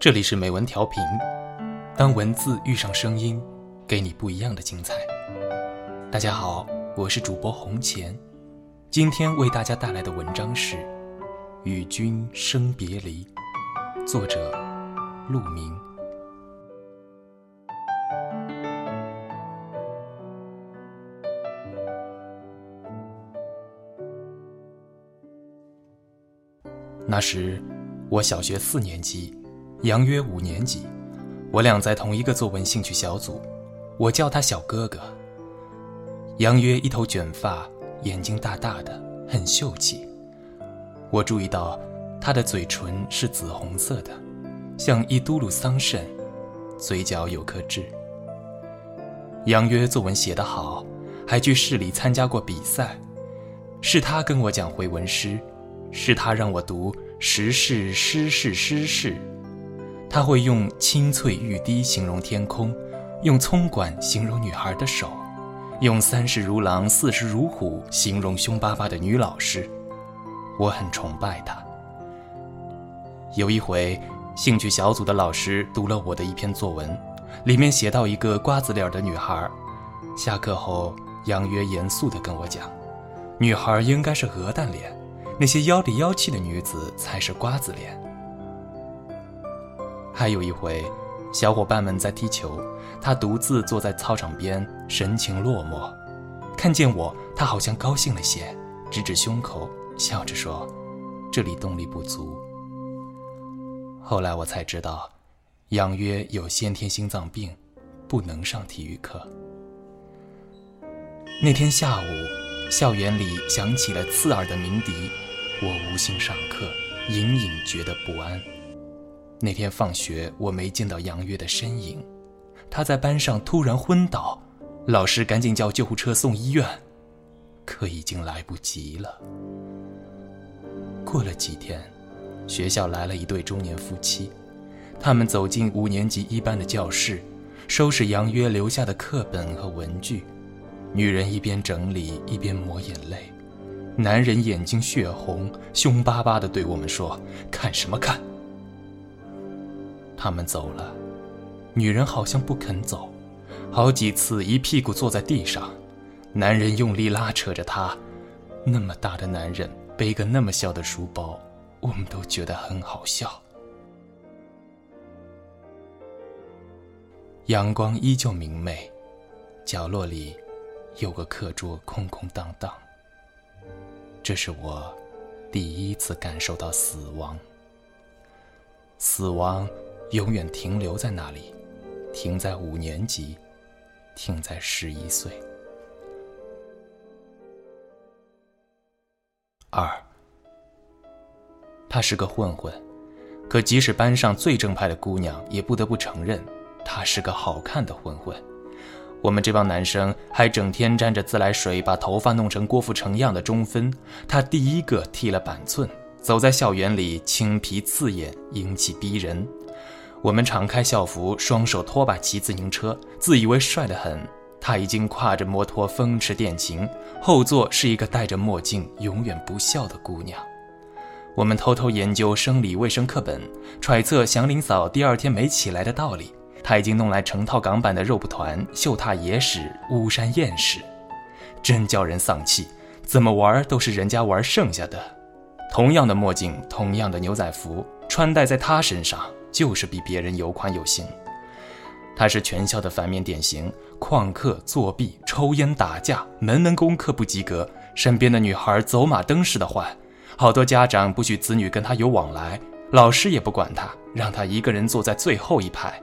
这里是美文调频，当文字遇上声音，给你不一样的精彩。大家好，我是主播红钱，今天为大家带来的文章是《与君生别离》，作者陆明。那时，我小学四年级，杨约五年级，我俩在同一个作文兴趣小组，我叫他小哥哥。杨约一头卷发，眼睛大大的，很秀气。我注意到他的嘴唇是紫红色的，像一嘟噜桑葚，嘴角有颗痣。杨约作文写得好，还去市里参加过比赛，是他跟我讲回文诗。是他让我读时事诗事诗事，他会用青翠欲滴形容天空，用葱管形容女孩的手，用三十如狼四十如虎形容凶巴巴的女老师。我很崇拜他。有一回，兴趣小组的老师读了我的一篇作文，里面写到一个瓜子脸的女孩。下课后，杨约严肃地跟我讲，女孩应该是鹅蛋脸。那些妖里妖气的女子才是瓜子脸。还有一回，小伙伴们在踢球，他独自坐在操场边，神情落寞。看见我，他好像高兴了些，指指胸口，笑着说：“这里动力不足。”后来我才知道，杨约有先天心脏病，不能上体育课。那天下午，校园里响起了刺耳的鸣笛。我无心上课，隐隐觉得不安。那天放学，我没见到杨约的身影，他在班上突然昏倒，老师赶紧叫救护车送医院，可已经来不及了。过了几天，学校来了一对中年夫妻，他们走进五年级一班的教室，收拾杨约留下的课本和文具，女人一边整理一边抹眼泪。男人眼睛血红，凶巴巴地对我们说：“看什么看？”他们走了，女人好像不肯走，好几次一屁股坐在地上。男人用力拉扯着她，那么大的男人背个那么小的书包，我们都觉得很好笑。阳光依旧明媚，角落里有个课桌空空荡荡。这是我第一次感受到死亡。死亡永远停留在那里，停在五年级，停在十一岁。二，她是个混混，可即使班上最正派的姑娘，也不得不承认，她是个好看的混混。我们这帮男生还整天沾着自来水，把头发弄成郭富城样的中分。他第一个剃了板寸，走在校园里，青皮刺眼，英气逼人。我们敞开校服，双手拖把骑自行车，自以为帅得很。他已经挎着摩托风驰电禽，后座是一个戴着墨镜、永远不笑的姑娘。我们偷偷研究生理卫生课本，揣测祥林嫂第二天没起来的道理。他已经弄来成套港版的肉蒲团、秀踏野史、巫山艳史，真叫人丧气。怎么玩都是人家玩剩下的。同样的墨镜，同样的牛仔服，穿戴在他身上就是比别人有款有型。他是全校的反面典型：旷课、作弊、抽烟、打架，门门功课不及格，身边的女孩走马灯似的换。好多家长不许子女跟他有往来，老师也不管他，让他一个人坐在最后一排。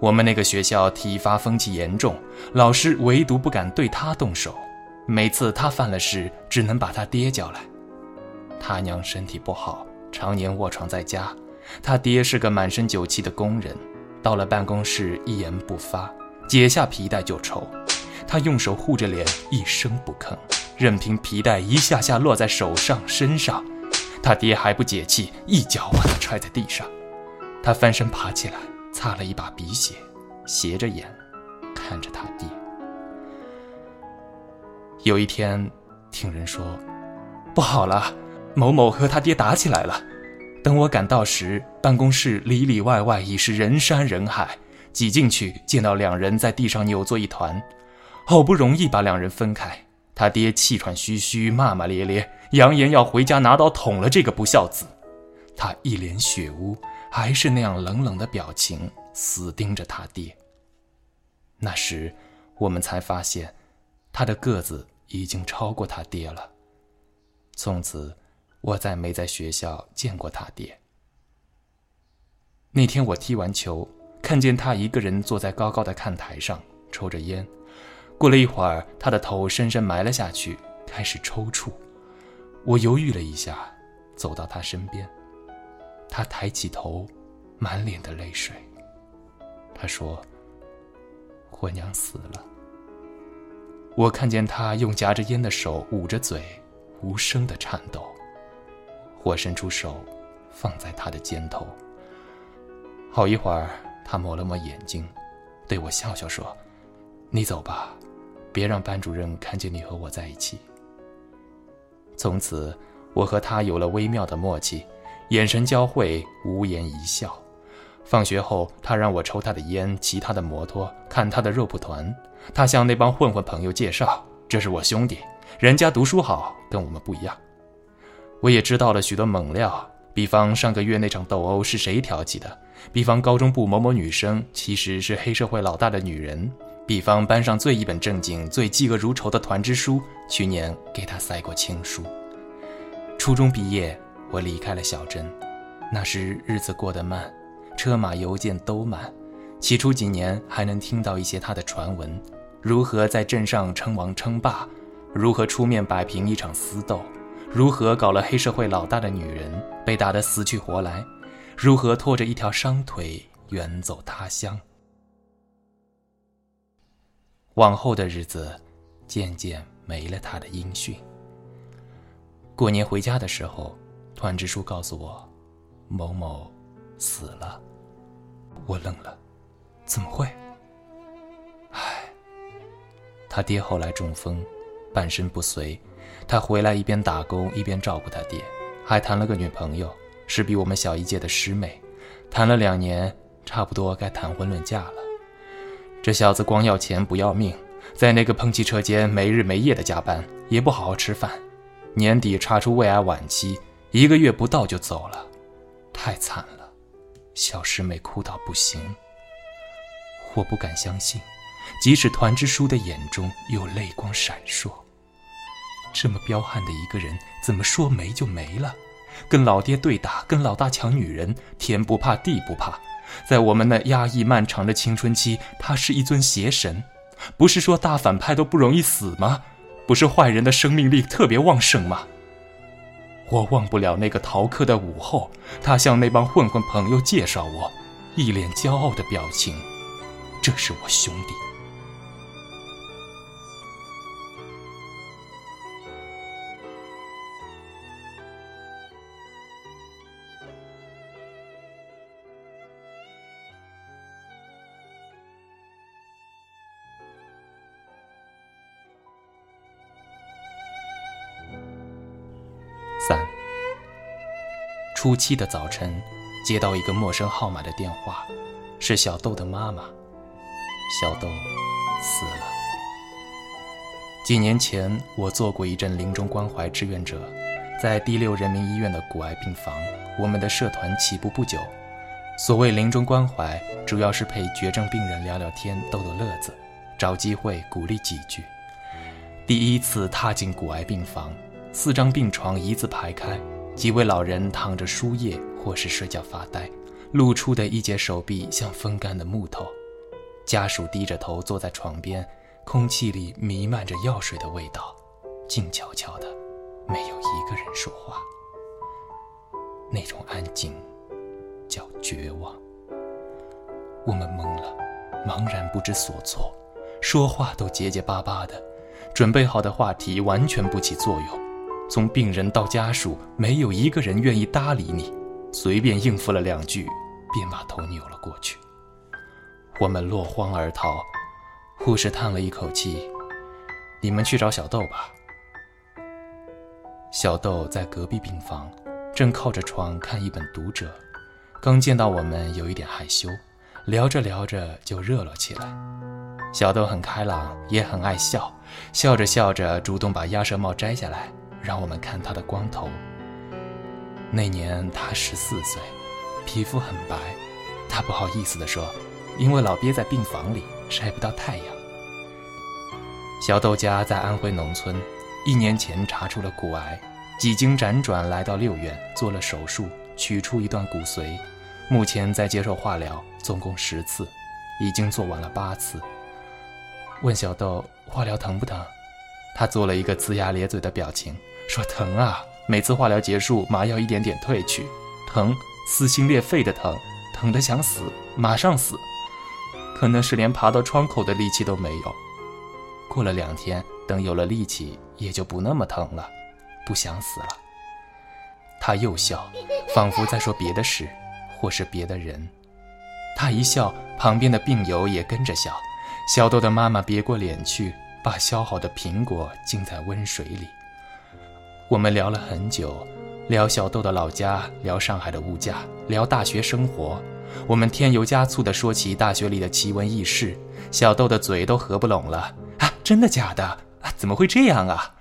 我们那个学校体罚风气严重，老师唯独不敢对他动手。每次他犯了事，只能把他爹叫来。他娘身体不好，常年卧床在家。他爹是个满身酒气的工人，到了办公室一言不发，解下皮带就抽。他用手护着脸，一声不吭，任凭皮带一下下落在手上、身上。他爹还不解气，一脚把他踹在地上。他翻身爬起来。擦了一把鼻血，斜着眼看着他爹。有一天，听人说，不好了，某某和他爹打起来了。等我赶到时，办公室里里外外已是人山人海，挤进去见到两人在地上扭作一团，好不容易把两人分开，他爹气喘吁吁，骂骂咧咧，扬言要回家拿刀捅了这个不孝子。他一脸血污，还是那样冷冷的表情，死盯着他爹。那时，我们才发现，他的个子已经超过他爹了。从此，我再没在学校见过他爹。那天我踢完球，看见他一个人坐在高高的看台上抽着烟。过了一会儿，他的头深深埋了下去，开始抽搐。我犹豫了一下，走到他身边。他抬起头，满脸的泪水。他说：“我娘死了。”我看见他用夹着烟的手捂着嘴，无声的颤抖。我伸出手，放在他的肩头。好一会儿，他抹了抹眼睛，对我笑笑说：“你走吧，别让班主任看见你和我在一起。”从此，我和他有了微妙的默契，眼神交汇，无言一笑。放学后，他让我抽他的烟，骑他的摩托，看他的肉蒲团。他向那帮混混朋友介绍：“这是我兄弟，人家读书好，跟我们不一样。”我也知道了许多猛料，比方上个月那场斗殴是谁挑起的。比方高中部某某女生其实是黑社会老大的女人，比方班上最一本正经、最嫉恶如仇的团支书去年给他塞过情书。初中毕业，我离开了小镇，那时日子过得慢，车马邮件都慢。起初几年还能听到一些他的传闻，如何在镇上称王称霸，如何出面摆平一场私斗，如何搞了黑社会老大的女人被打得死去活来。如何拖着一条伤腿远走他乡？往后的日子，渐渐没了他的音讯。过年回家的时候，团支书告诉我，某某死了。我愣了，怎么会？唉，他爹后来中风，半身不遂。他回来一边打工一边照顾他爹，还谈了个女朋友。是比我们小一届的师妹，谈了两年，差不多该谈婚论嫁了。这小子光要钱不要命，在那个喷气车间没日没夜的加班，也不好好吃饭。年底查出胃癌晚期，一个月不到就走了，太惨了。小师妹哭到不行，我不敢相信，即使团支书的眼中有泪光闪烁。这么彪悍的一个人，怎么说没就没了？跟老爹对打，跟老大抢女人，天不怕地不怕。在我们那压抑漫长的青春期，他是一尊邪神。不是说大反派都不容易死吗？不是坏人的生命力特别旺盛吗？我忘不了那个逃课的午后，他向那帮混混朋友介绍我，一脸骄傲的表情。这是我兄弟。初七的早晨，接到一个陌生号码的电话，是小豆的妈妈。小豆死了。几年前，我做过一阵临终关怀志愿者，在第六人民医院的骨癌病房。我们的社团起步不久，所谓临终关怀，主要是陪绝症病人聊聊天、逗逗乐子，找机会鼓励几句。第一次踏进骨癌病房。四张病床一字排开，几位老人躺着输液或是睡觉发呆，露出的一截手臂像风干的木头。家属低着头坐在床边，空气里弥漫着药水的味道，静悄悄的，没有一个人说话。那种安静，叫绝望。我们懵了，茫然不知所措，说话都结结巴巴的，准备好的话题完全不起作用。从病人到家属，没有一个人愿意搭理你，随便应付了两句，便把头扭了过去。我们落荒而逃。护士叹了一口气：“你们去找小豆吧。”小豆在隔壁病房，正靠着床看一本《读者》，刚见到我们，有一点害羞，聊着聊着就热络起来。小豆很开朗，也很爱笑，笑着笑着主动把鸭舌帽摘下来，让我们看他的光头。那年他十四岁，皮肤很白，他不好意思地说，因为老憋在病房里，晒不到太阳。小豆家在安徽农村，一年前查出了骨癌，几经辗转来到六院做了手术，取出一段骨髓，目前在接受化疗，总共十次，已经做完了八次。问小豆化疗疼不疼，他做了一个龇牙咧嘴的表情，说疼啊。每次化疗结束，麻药一点点退去，疼，撕心裂肺的疼，疼得想死，马上死，可能是连爬到窗口的力气都没有。过了两天，等有了力气，也就不那么疼了，不想死了。他又笑，仿佛在说别的事，或是别的人。他一笑，旁边的病友也跟着笑。小豆的妈妈别过脸去，把削好的苹果浸在温水里。我们聊了很久，聊小豆的老家，聊上海的物价，聊大学生活。我们添油加醋地说起大学里的奇闻异事，小豆的嘴都合不拢了。啊，真的假的？啊，怎么会这样啊？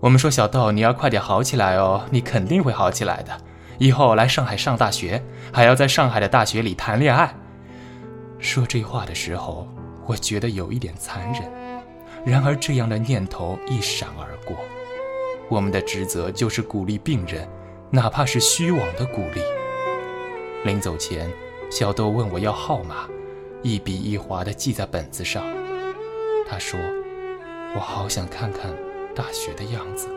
我们说小豆，你要快点好起来哦，你肯定会好起来的。以后来上海上大学，还要在上海的大学里谈恋爱。说这话的时候，我觉得有一点残忍。然而这样的念头一闪而过。我们的职责就是鼓励病人，哪怕是虚妄的鼓励。临走前，小豆问我要号码，一笔一划地记在本子上。他说：“我好想看看大学的样子。”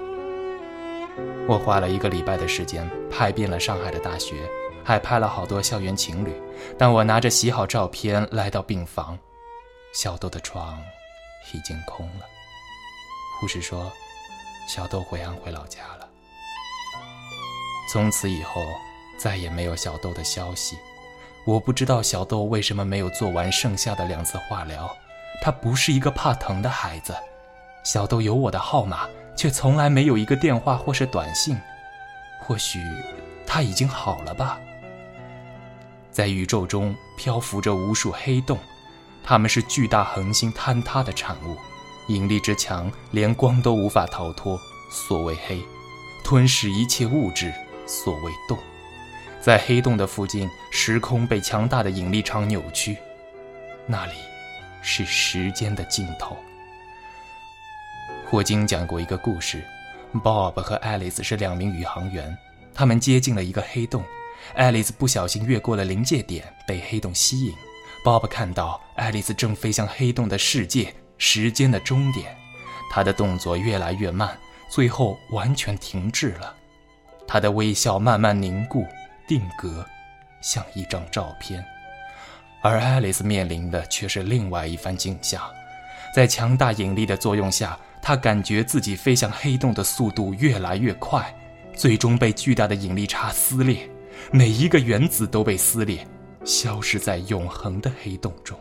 我花了一个礼拜的时间拍遍了上海的大学，还拍了好多校园情侣。当我拿着洗好照片来到病房，小豆的床已经空了。护士说。小豆回安徽老家了。从此以后，再也没有小豆的消息。我不知道小豆为什么没有做完剩下的两次化疗。他不是一个怕疼的孩子。小豆有我的号码，却从来没有一个电话或是短信。或许他已经好了吧。在宇宙中漂浮着无数黑洞，它们是巨大恒星坍塌的产物。引力之强，连光都无法逃脱。所谓黑，吞噬一切物质；所谓洞，在黑洞的附近，时空被强大的引力场扭曲。那里，是时间的尽头。霍金讲过一个故事：Bob 和 Alice 是两名宇航员，他们接近了一个黑洞。Alice 不小心越过了临界点，被黑洞吸引。Bob 看到 Alice 正飞向黑洞的世界。时间的终点，他的动作越来越慢，最后完全停滞了。他的微笑慢慢凝固、定格，像一张照片。而爱丽丝面临的却是另外一番景象。在强大引力的作用下，她感觉自己飞向黑洞的速度越来越快，最终被巨大的引力差撕裂，每一个原子都被撕裂，消失在永恒的黑洞中。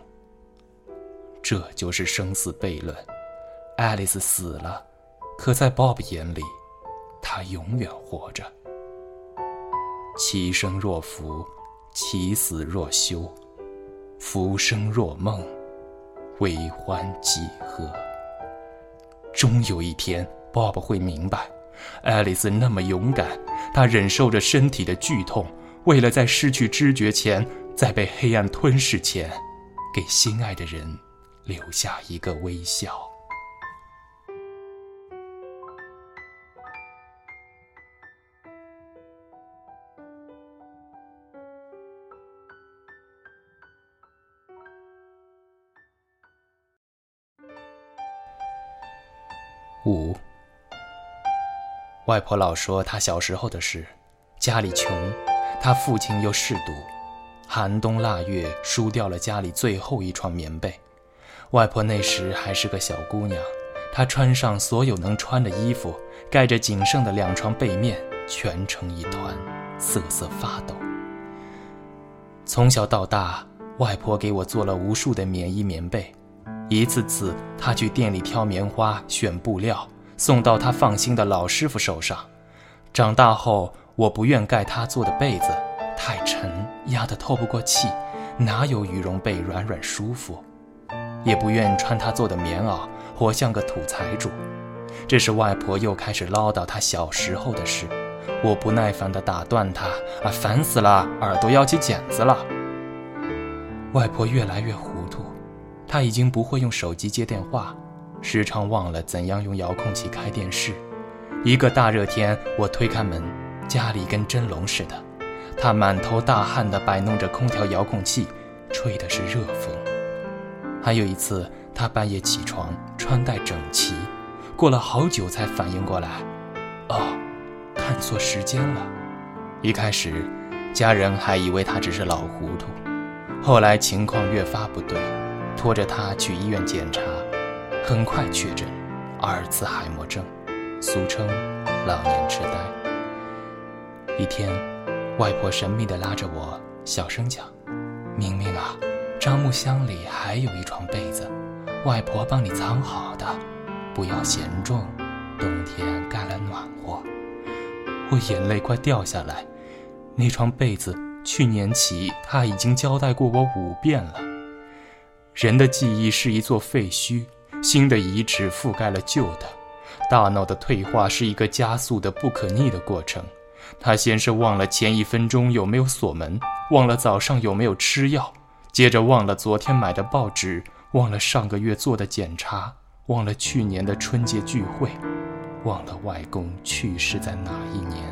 这就是生死悖论。爱丽丝死了，可在 Bob 眼里，她永远活着。其生若福，其死若休。浮生若梦，为欢几何？终有一天，Bob 会明白，爱丽丝那么勇敢，她忍受着身体的剧痛，为了在失去知觉前，在被黑暗吞噬前，给心爱的人。留下一个微笑。五，外婆老说她小时候的事，家里穷，她父亲又嗜赌，寒冬腊月输掉了家里最后一床棉被。外婆那时还是个小姑娘，她穿上所有能穿的衣服，盖着仅剩的两床被面，蜷成一团，瑟瑟发抖。从小到大，外婆给我做了无数的棉衣棉被，一次次她去店里挑棉花、选布料，送到她放心的老师傅手上。长大后，我不愿盖她做的被子，太沉压得透不过气，哪有羽绒被软软舒服？也不愿穿他做的棉袄，活像个土财主。这时外婆又开始唠叨她小时候的事，我不耐烦地打断她：“啊，烦死了，耳朵要起茧子了。”外婆越来越糊涂，她已经不会用手机接电话，时常忘了怎样用遥控器开电视。一个大热天，我推开门，家里跟蒸笼似的。她满头大汗地摆弄着空调遥控器，吹的是热风。还有一次，他半夜起床，穿戴整齐，过了好久才反应过来，哦，看错时间了。一开始，家人还以为他只是老糊涂。后来情况越发不对，拖着他去医院检查，很快确诊阿尔茨海默症，俗称老年痴呆。一天，外婆神秘地拉着我，小声讲：“明明啊，樟木箱里还有一床被子，外婆帮你藏好的，不要嫌重，冬天盖了暖和。”我眼泪快掉下来，那床被子。去年起，他已经交代过我五遍了。人的记忆是一座废墟，新的遗址覆盖了旧的。大脑的退化是一个加速的不可逆的过程。他先是忘了前一分钟有没有锁门，忘了早上有没有吃药，接着忘了昨天买的报纸，忘了上个月做的检查，忘了去年的春节聚会，忘了外公去世在哪一年。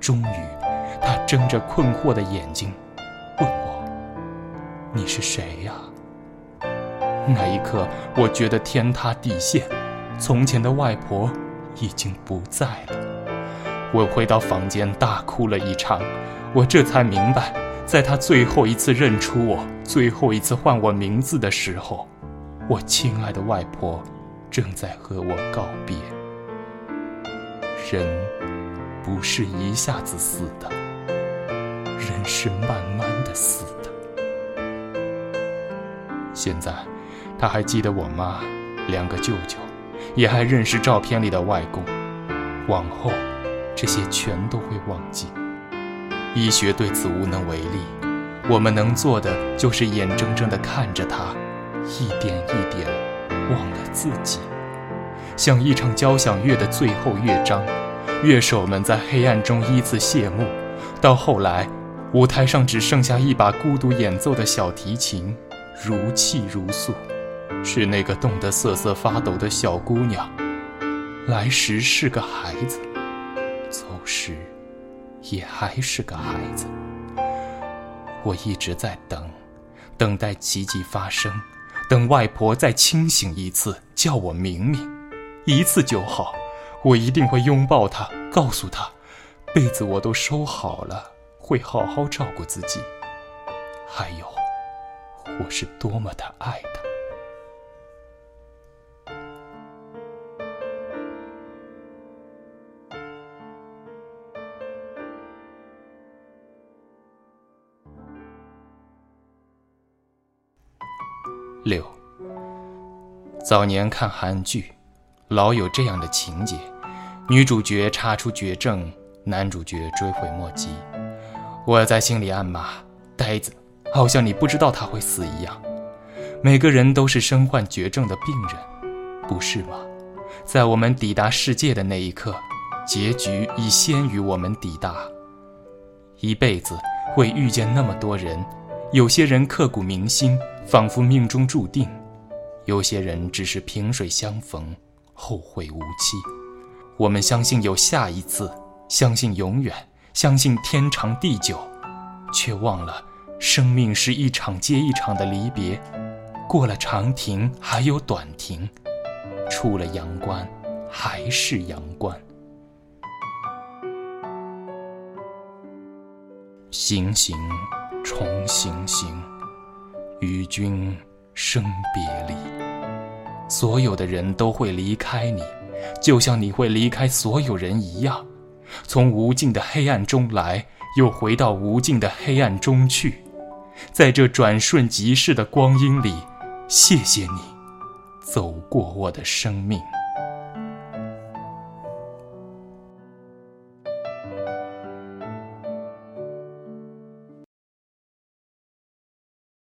终于。他睁着困惑的眼睛，问我：“你是谁呀？”那一刻，我觉得天塌地陷。从前的外婆已经不在了。我回到房间，大哭了一场。我这才明白，在他最后一次认出我、最后一次唤我名字的时候，我亲爱的外婆正在和我告别。人不是一下子死的。人是慢慢的死的。现在，他还记得我妈、两个舅舅，也还认识照片里的外公。往后，这些全都会忘记。医学对此无能为力，我们能做的就是眼睁睁地看着他，一点一点忘了自己，像一场交响乐的最后乐章，乐手们在黑暗中依次谢幕，到后来。舞台上只剩下一把孤独演奏的小提琴，如泣如诉，是那个冻得瑟瑟发抖的小姑娘。来时是个孩子，走时也还是个孩子。我一直在等，等待奇迹发生，等外婆再清醒一次，叫我明明，一次就好。我一定会拥抱她，告诉她，被子我都收好了。会好好照顾自己，还有，我是多么的爱他。六，早年看韩剧，老有这样的情节：女主角查出绝症，男主角追悔莫及。我在心里暗骂：“呆子，好像你不知道他会死一样。”每个人都是身患绝症的病人，不是吗？在我们抵达世界的那一刻，结局已先于我们抵达。一辈子会遇见那么多人，有些人刻骨铭心，仿佛命中注定；有些人只是萍水相逢，后会无期。我们相信有下一次，相信永远。相信天长地久，却忘了生命是一场接一场的离别。过了长亭还有短亭，出了阳关还是阳关。行行重行行，与君生别离。所有的人都会离开你，就像你会离开所有人一样。从无尽的黑暗中来，又回到无尽的黑暗中去，在这转瞬即逝的光阴里，谢谢你，走过我的生命。